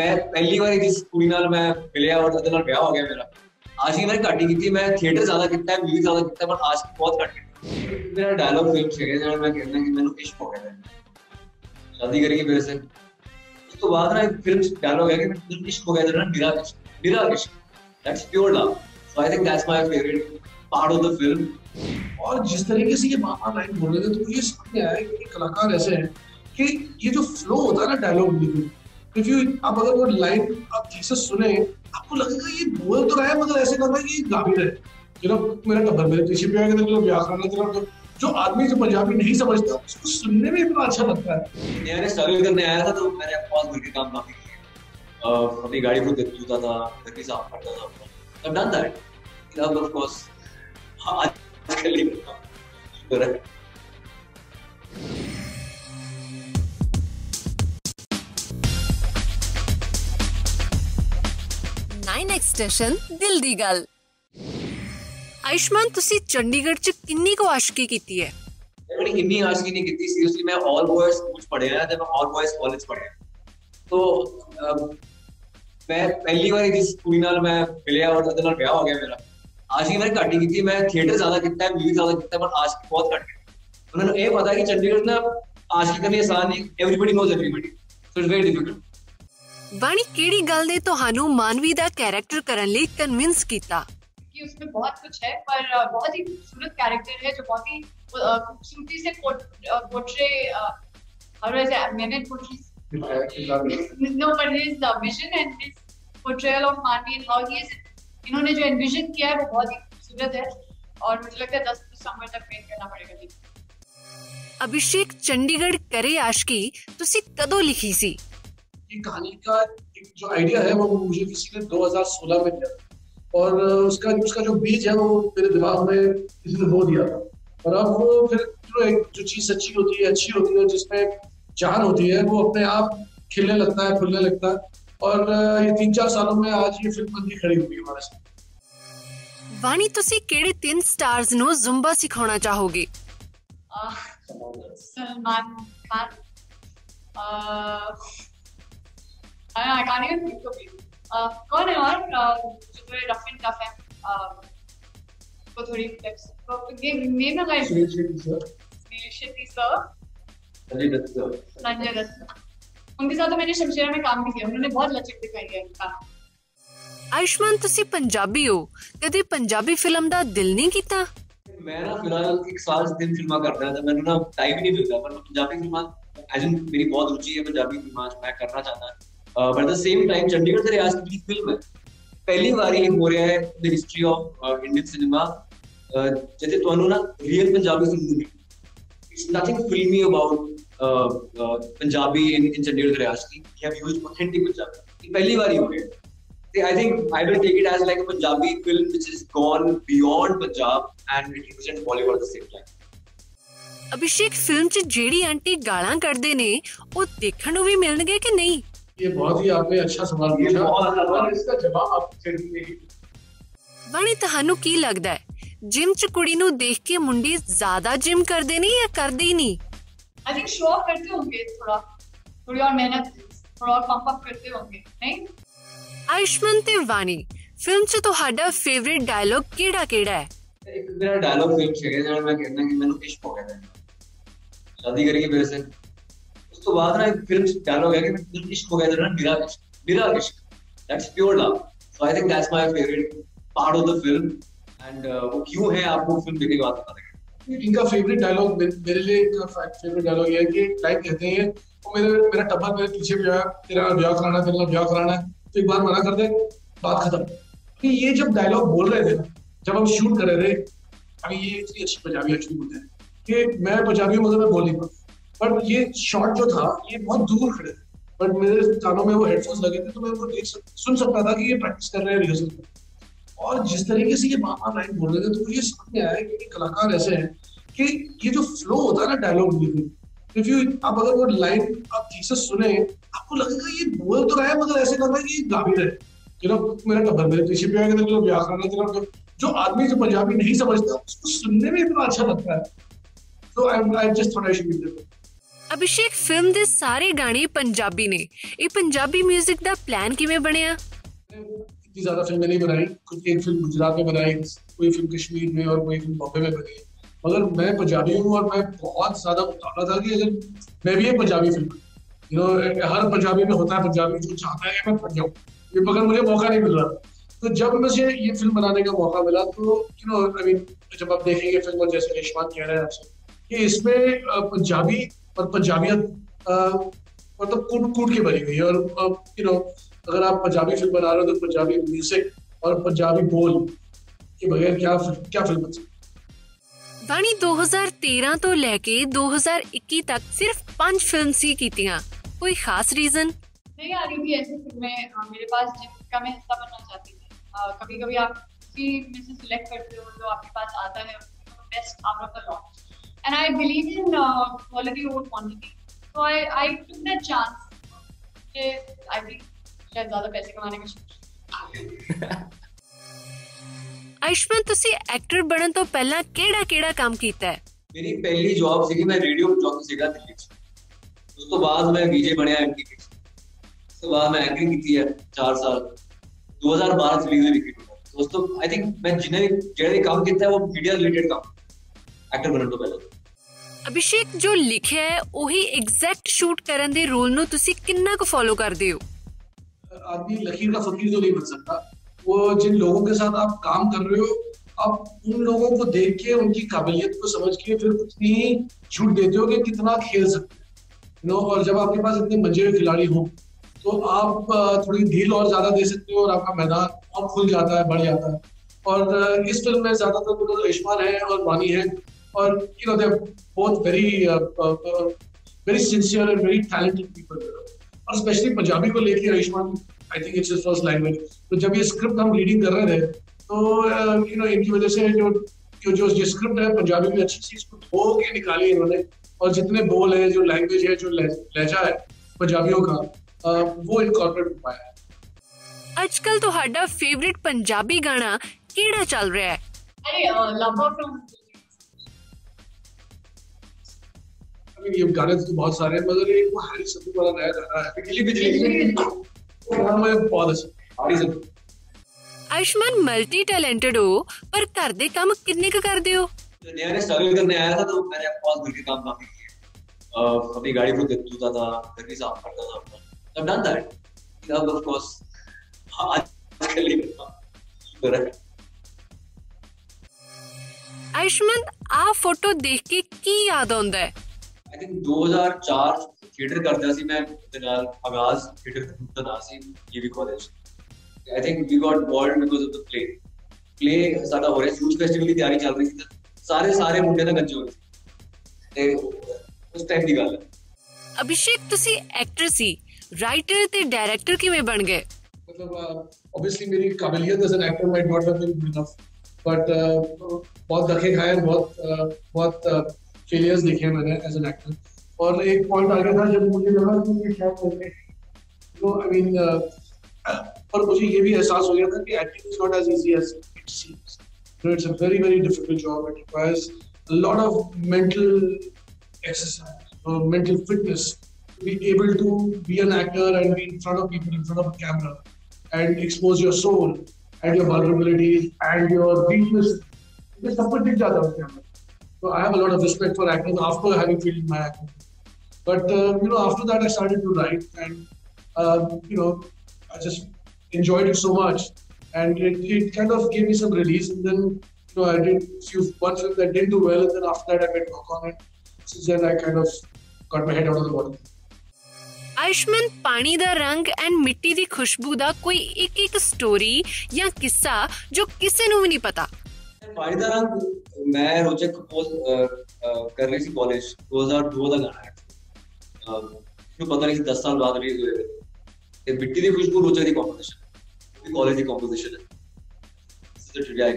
मैं पहली बार जिस कुड़ी नाल मैं मिलिया और ਉਹਦੇ ਨਾਲ ਵਿਆਹ ਹੋ ਗਿਆ ਮੇਰਾ आज की मैंने घटी की मैं थिएटर ज़्यादा किया है म्यूज़िक ज़्यादा किया पर आज की बहुत घट की मेरा डायलॉग फ़िल्म से ਜਿਹੜਾ ਮੈਂ ਕਹਿੰਦਾ ਕਿ ਮੈਨੂੰ ਇਸ਼ਕ ਹੋ ਗਿਆ शादी करेगी मेरे से उस तो बाद ना एक फ़िल्म डायलॉग है कि मैं इश्क हो गया था ना मेरा इश्क मेरा इश्क that's pure love so I think that's my favourite part of the film और जिस तरीके से ये मामा लाइन बोल रहे थे तो मुझे समझ में आया कि कलाकार ऐसे हैं कि ये जो फ्लो होता है ना डायलॉग में इफ़ यू आप अगर वो लाइन आप ठीक से सुने आपको लगेगा ये बोल तो रहा है मगर ऐसे कर रहा है कि गाभिर है। यू नो मेरा टब्बर मेरे पीछे पे आके तो ब्याह करना तेरा जो आदमी जो पंजाबी नहीं समझता उसको सुनने में इतना अच्छा लगता है। मैंने स्ट्रगल करने आया था तो मैंने बहुत घर के काम काफ़ी किए। अपनी गाड़ी को धोता था घर की साफ़ करता था I've done that. Love, of course. आजकल ही करता हूँ ਨਾਈਨ ਐਕਸਟੈਂਸ਼ਨ ਦਿਲ ਦੀ ਗੱਲ ਆਯੁਸ਼ਮਾਨ ਤੁਸੀਂ ਚੰਡੀਗੜ੍ਹ ਚ ਕਿੰਨੀ ਕੁ ਆਸ਼ਕੀ ਕੀਤੀ ਹੈ मैंने इतनी आशकी नहीं की सीरियसली मैं ऑल बॉयज स्कूल पढ़े हैं जब मैं ऑल बॉयज कॉलेज पढ़े हैं तो मैं पहली बार जिस कुड़ी नाल मैं मिलिया और ਉਹਦੇ ਨਾਲ ਵਿਆਹ ਹੋ ਗਿਆ ਮੇਰਾ ਆਸ਼ਕੀ ਮੈਂ ਘੱਟ ਹੀ ਕੀਤੀ ਮੈਂ ਥੀਏਟਰ ਜ਼ਿਆਦਾ ਕੀਤਾ ਹੈ ਮਿਊਜ਼ਿਕ ਜ਼ਿਆਦਾ ਕੀਤਾ ਪਰ ਆਸ਼ਕੀ ਬਹੁਤ ਘੱਟ ਕੀਤੀ ਉਹਨਾਂ ਨੂੰ ਇਹ ਪਤਾ ਕਿ ਚੰਡੀਗੜ੍ਹ ਨਾ ਆਸ਼ਕੀ ਕਰਨੀ ਆਸਾਨ ਨਹੀਂ everybody knows everybody so it's very difficult ਬਾਣੀ ਕਿਹੜੀ ਗੱਲ ਨੇ ਤੁਹਾਨੂੰ ਮਾਨਵੀ ਦਾ ਕੈਰੈਕਟਰ ਕਰਨ ਲਈ ਕਨਵਿੰਸ ਕੀਤਾ कि उसमें बहुत कुछ है पर बहुत ही खूबसूरत कैरेक्टर है जो बहुत ही खूबसूरती से portray how do I say मैंने portray no but his uh, vision and his portrayal of Manvi and how he is इन्होंने जो एनविजन किया है वो बहुत ही खूबसूरत है और मुझे लगता है दस दिसंबर तक वेट करना पड़ेगा जी ਅਭਿਸ਼ੇਕ ਚੰਡੀਗੜ੍ਹ ਕਰੇ ਆਸ਼ਕੀ ਤੁਸੀਂ ਕਦੋਂ ਲਿਖੀ ਸੀ ये कहानी का एक जो आइडिया है वो मुझे किसी ने 2016 में दिया और उसका उसका जो बीज है वो मेरे दिमाग में किसी ने बो दिया था और अब वो फिर जो एक जो चीज सच्ची होती है अच्छी होती है जिसमें जान होती है वो अपने आप खिलने लगता है फुलने लगता है और ये तीन चार सालों में आज ये फिल्म बन के खड़ी हुई है हमारे साथ ਵਾਣੀ ਤੁਸੀਂ ਕਿਹੜੇ ਤਿੰਨ ਸਟਾਰਸ ਨੂੰ ਜ਼ੁੰਬਾ ਸਿਖਾਉਣਾ ਚਾਹੋਗੇ सलमान खान आई can't even think of it. Uh, कौन है और uh, जो थोड़े रफ एंड टफ है uh, को थोड़ी टिप्स तो ये नेम ना guys Sunil Shetty sir Sunil Shetty sir Sanjay Dutt sir. Sanjay Dutt उनके साथ तो मैंने शमशेरा में काम भी किया उन्होंने बहुत लचक दिखाई है उनका ਆਯੁਸ਼ਮਾਨ ਤੁਸੀਂ ਪੰਜਾਬੀ ਹੋ ਕਦੇ ਪੰਜਾਬੀ ਫਿਲਮ ਦਾ ਦਿਲ ਨਹੀਂ ਕੀਤਾ ਮੈਂ ਨਾ ਫਿਲਹਾਲ ਇੱਕ ਸਾਲ ਸੇ ਤਿੰਨ ਫਿਲਮਾਂ ਕਰਦਾ ਹਾਂ ਤਾਂ ਮੈਨੂੰ ਨਾ ਟਾਈਮ ਹੀ ਨਹੀਂ ਮਿਲਦਾ ਪਰ ਮੈਂ ਪੰਜਾਬੀ ਫਿਲਮਾਂ ਐਜ਼ ਇਨ ਮੇਰੀ ਬਹੁਤ ਰੁਚੀ ਹੈ ਪੰਜਾਬੀ ਫਿਲਮਾਂ 'ਚ ਮੈਂ ਕਰਨਾ ਚਾਹੁੰਦਾ But at the same time Chandigarh ਦੇ ਰਿਆਸਤ ਦੀ ਫਿਲਮ ਹੈ ਪਹਿਲੀ ਵਾਰੀ ਇਹ ਹੋ ਰਿਹਾ ਹੈ the history of Indian cinema ਜਿੱਥੇ ਤੁਹਾਨੂੰ ਨਾ ਰੀਅਲ ਪੰਜਾਬੀ ਫਿਲਮ ਮਿਲੇਗੀ it's nothing filmy about Punjabi in in Chandigarh ਦੇ ਰਿਆਸਤ ਦੀ we have used authentic Punjabi ਇਹ ਪਹਿਲੀ ਵਾਰੀ ਹੋ ਰਿਹਾ ਹੈ I think I will take it as like a Punjabi film which has gone beyond Punjab and it represents Bollywood at the same time. Abhishek film 'ਚ ਜਿਹੜੀ aunty ਗਾਲਾਂ ਕੱਢਦੇ ਨੇ ਉਹ ਦੇਖਣ ਨੂੰ ਵੀ ਮਿਲਣਗੇ ਕਿ ਨਹੀਂ ये बहुत ही आपने अच्छा सवाल पूछा। इसका जवाब आप की लगता है? जिम च कुड़ी देख के मुंडी ज़्यादा जिम कर दे नहीं या कर दी नहीं आई थिंक शो ऑफ़ करते होंगे थोड़ा। थोड़ी और मेहनत थोड़ा और पंप अप करते होंगे नहीं? आयुष्मान ते वाणी फ़िल्म च फेवरेट डायलॉग के मेरा डायलॉग फ़िल्म छ मैं कहना कि मैंने इश्क हो गया शादी करेगी मेरे से उसके बाद ना एक फ़िल्म डायलॉग है कि फ़िल्म इश्क हो गया था ना मेरा इश्क मेरा इश्क that's pure love so I think that's my favourite part of the film and वो क्यों है आपको फ़िल्म देखने के बाद पता लगेगा इनका फेवरेट डायलॉग मेरे लिए इनका फेवरेट डायलॉग है कि लाइन कहते हैं वो मेरे, मेरा टब्बर मेरे पीछे भी आया, तेरा ब्याह कराना तेरा ब्याह कराना है तो एक बार मना कर दे, बात खत्म. कि ये जब डायलॉग बोल रहे थे जब हम शूट कर रहे थे, अभी ये इतनी अच्छी पंजाबी एक्चुअली बोलते हैं, कि मैं पंजाबी मतलब तो मैं बोल नहीं पाता। बट ये शॉट जो था ये बहुत दूर खड़े थे। बट मेरे कानों में वो हेडफोन्स लगे थे तो मैं उनको देख सक, सुन सकता था कि ये प्रैक्टिस कर रहे हैं रिहर्सल और जिस तरीके से ये मामा लाइन बोल रहे थे तो मुझे समझ में आया कि कलाकार ऐसे हैं कि ये जो फ्लो होता है ना डायलॉग लिखने इफ़ यू आप अगर वो लाइन आप ठीक से सुने आपको लगेगा ये बोल तो रहा है मगर ऐसे कर रहा है कि ये गाभिर है। यू नो मेरा टब्बर मेरे पीछे भी आएगा तो ब्याह करना तेरा जो आदमी जो पंजाबी नहीं समझता उसको सुनने में इतना अच्छा लगता है। तो I I just thought I should be Abhishek film ਦੇ ਸਾਰੇ ਗਾਣੇ ਪੰਜਾਬੀ ਨੇ ਇਹ ਪੰਜਾਬੀ 뮤직 ਦਾ ਪਲਾਨ ਕਿਵੇਂ ਬਣਿਆ इतनी ज्यादा फिल्में नहीं बनाई कुछ एक फिल्म गुजरात में बनाई कोई फिल्म कश्मीर में और कोई फिल्म बॉम्बे में बनी मगर मैं पंजाबी हूँ और मैं बहुत ज्यादा मुताला था कि अगर मैं भी एक पंजाबी फिल्म यू नो हर पंजाबी में होता है पंजाबी जो चाहता है कि मैं बन जाऊँ ये मगर मुझे मौका नहीं मिल रहा तो जब मुझे ये फिल्म बनाने का मौका मिला तो यू नो आई मीन जब आप देखेंगे फिल्म और जैसे रेशमान कह रहे हैं आपसे कि इसमें पंजाबी और पंजाबियत मतलब कूट कूट के बनी हुई है और यू नो अगर आप पंजाबी फ़िल्म बना रहे हो तो पंजाबी म्यूज़िक और पंजाबी बोल के बगैर क्या क्या फ़िल्म बन सकती? ਬਾਣੀ 2013 तो लेके ਕੇ 2021 ਤੱਕ ਸਿਰਫ 5 ਫਿਲਮ ਸੀ ਕੀਤੀਆਂ कोई खास रीजन? नहीं आ रही थी ऐसी फ़िल्में मेरे पास जिनका मैं हिस्सा बनना चाहती थी। कभी कभी आप किसी में से सिलेक्ट करते हो जो आपके पास आता है best out of the launch and I believe in quality over quantity so I I took that chance I think शायद ज्यादा पैसे कमाने का शौक ਆਯੁਸ਼ਮਾਨ ਤੁਸੀਂ ਐਕਟਰ ਬਣਨ ਤੋਂ ਪਹਿਲਾਂ ਕਿਹੜਾ ਕਿਹੜਾ ਕੰਮ ਕੀਤਾ ਹੈ ਮੇਰੀ ਪਹਿਲੀ ਜੌਬ ਸੀਗੀ ਮੈਂ ਰੇਡੀਓ ਜੌਕੀ ਸੀਗਾ ਦਿੱਲੀ 'ਚ ਉਸ ਤੋਂ ਬਾਅਦ ਮੈਂ ਵੀਜੇ ਬਣਿਆ ਐਮਟੀਵੀ ਉਸ ਤੋਂ ਬਾਅਦ ਮੈਂ ਐਂਕਰਿੰਗ ਕੀਤੀ ਹੈ 4 ਸਾਲ 2012 ਚ ਰਿਲੀਜ਼ ਹੋਈ ਵਿਕੀ ਉਸ ਤੋਂ ਆਈ ਥਿੰਕ ਮੈਂ ਜਿਹਨੇ ਜਿਹੜੇ ਵੀ ਕੰਮ ਕੀਤਾ ਹੈ ਉਹ ਮੀਡੀਆ ਰਿਲੇਟਡ ਕੰਮ ਐਕਟਰ ਬਣਨ ਤੋਂ ਪਹਿਲਾਂ ਅਭਿਸ਼ੇਕ ਜੋ ਲਿਖਿਆ ਹੈ ਉਹੀ ਐਗਜ਼ੈਕਟ ਸ਼ੂਟ ਕਰਨ ਦੇ ਰੂਲ ਨੂੰ ਤੁਸੀਂ ਕਿੰਨਾ ਕੁ ਫੋਲੋ ਕਰਦੇ ਹੋ आदमी लकीर का फकीर तो नहीं बन सकता वो जिन लोगों के साथ आप काम कर रहे हो आप उन लोगों को देख के उनकी काबिलियत को समझ के फिर उतनी ही छूट देते हो कि कितना खेल सकते हैं नो और जब आपके पास इतने मंजे हुए खिलाड़ी हो तो आप थोड़ी ढील और ज्यादा दे सकते हो और आपका मैदान और खुल जाता है बढ़ जाता है और इस फिल्म में ज्यादातर तो रेशमान है और वानी है और you know they both very very sincere and very talented people और स्पेशली पंजाबी को लेके Ayushmann I think it's first language तो जब ये स्क्रिप्ट हम रीडिंग कर रहे थे तो यू नो इनकी वजह से जो जो जो ये स्क्रिप्ट है पंजाबी में अच्छी सी इसको धो के निकाली इन्होंने और जितने बोल है जो लैंग्वेज है जो लहजा है पंजाबियों का वो इनकॉर्पोरेट हो पाया है ਅੱਜਕੱਲ ਤੁਹਾਡਾ ਫੇਵਰਿਟ ਪੰਜਾਬੀ ਗਾਣਾ ਕਿਹੜਾ ਚੱਲ ਰਿਹਾ ਹੈ अरे लव फ्रॉम गाने तो बहुत सारे हैं मगर एक वो हैरी सत्तू वाला नया गाना है बिजली। बिजली बहुत अच्छा आयुष्मान मल्टी टैलेंटेड हो पर घर दे काम कितने का करते हो? नया ने स्ट्रगल करने आया था तो मैंने बहुत घर के काम काफ़ी किए अपनी गाड़ी को धोता था घर भी साफ़ करता था अपना। डन दैट अब ऑफ़ कोर्स आजकल ही कर रहा है। आयुष्मान आ फ़ोटो देख के की याद आंदा है? आई थिंक 2004 थिएटर करता सी मैं ते नाल आगाज थिएटर ਦਾ ਨਾ ਸੀ EV college I think we got involved because of the play play ਸਾਡਾ ਹੋ ਰਿਹਾ ਯੂਥ ਫੈਸਟੀਵਲ ਦੀ ਤਿਆਰੀ ਚੱਲ ਰਹੀ ਸੀ ਤੇ ਸਾਰੇ ਸਾਰੇ ਮੁੰਡੇ ਤਾਂ ਗੱਜੇ ਹੋ ਰਹੇ ਸੀ ਤੇ ਉਸ ਟਾਈਮ ਦੀ ਗੱਲ ਹੈ ਅਭਿਸ਼ੇਕ ਤੁਸੀਂ ਐਕਟਰ ਸੀ ਰਾਈਟਰ ਤੇ ਡਾਇਰੈਕਟਰ ਕਿਵੇਂ ਬਣ ਗਏ मतलब ऑब्वियसली मेरी काबिलियत as an actor might not have been enough but बहुत धक्के खाए बहुत uh, बहुत फेलियर्स देखे हैं मैंने एज एन एक्टर और एक पॉइंट आ गया था जब मुझे लगा कि ये शायद करने तो आई मीन और मुझे ये भी एहसास हो गया था कि acting is not as easy as it seems very, very difficult job. It requires a lot of mental exercise or mental fitness to be able to be an actor and be in front of people, in front of a camera, and expose your soul and your vulnerabilities and your weakness. This सब कुछ दिख जाता है अंदर. So I have a lot of respect for actors after having filled my acting. But uh, you know, after that, I started to write, and uh, you know, I just enjoyed it so much, and it, it kind of gave me some release. And then you know, I did few one film that didn't do well, and then after that, I made work on it. Since then, I kind of got my head out of the water. Ayushman ਪਾਣੀ ਦਾ ਰੰਗ and ਮਿੱਟੀ ਦੀ ਖੁਸ਼ਬੂ ਦਾ ਕੋਈ ਇੱਕ ਇੱਕ story ਜਾਂ ਕਿੱਸਾ ਜੋ ਕਿਸੇ ਨੂੰ ਵੀ ਨਹੀਂ ਪਤਾ ਪਾਣੀ ਦਾ ਰੰਗ ਮੈਂ ਰੋਜਕ ਕੰਪੋਜ਼ ਕਰ ਰਹੀ ਸੀ ਕਾਲਜ 2002 ਦਾ ਗਾਣਾ ਹੈ ਮੈਨੂੰ ਪਤਾ ਨਹੀਂ ਸੀ 10 ਸਾਲ ਬਾਅਦ ਰਿਲੀਜ਼ ਹੋਇਆ ਤੇ ਮਿੱਟੀ ਦੀ ਖੁਸ਼ਬੂ ਰੋਜਕ ਦੀ ਕੰਪੋਜੀਸ਼ਨ ਵੀ ਕਾਲਜ ਦੀ ਕੰਪੋਜੀਸ਼ਨ ਹੈ this is the trivia I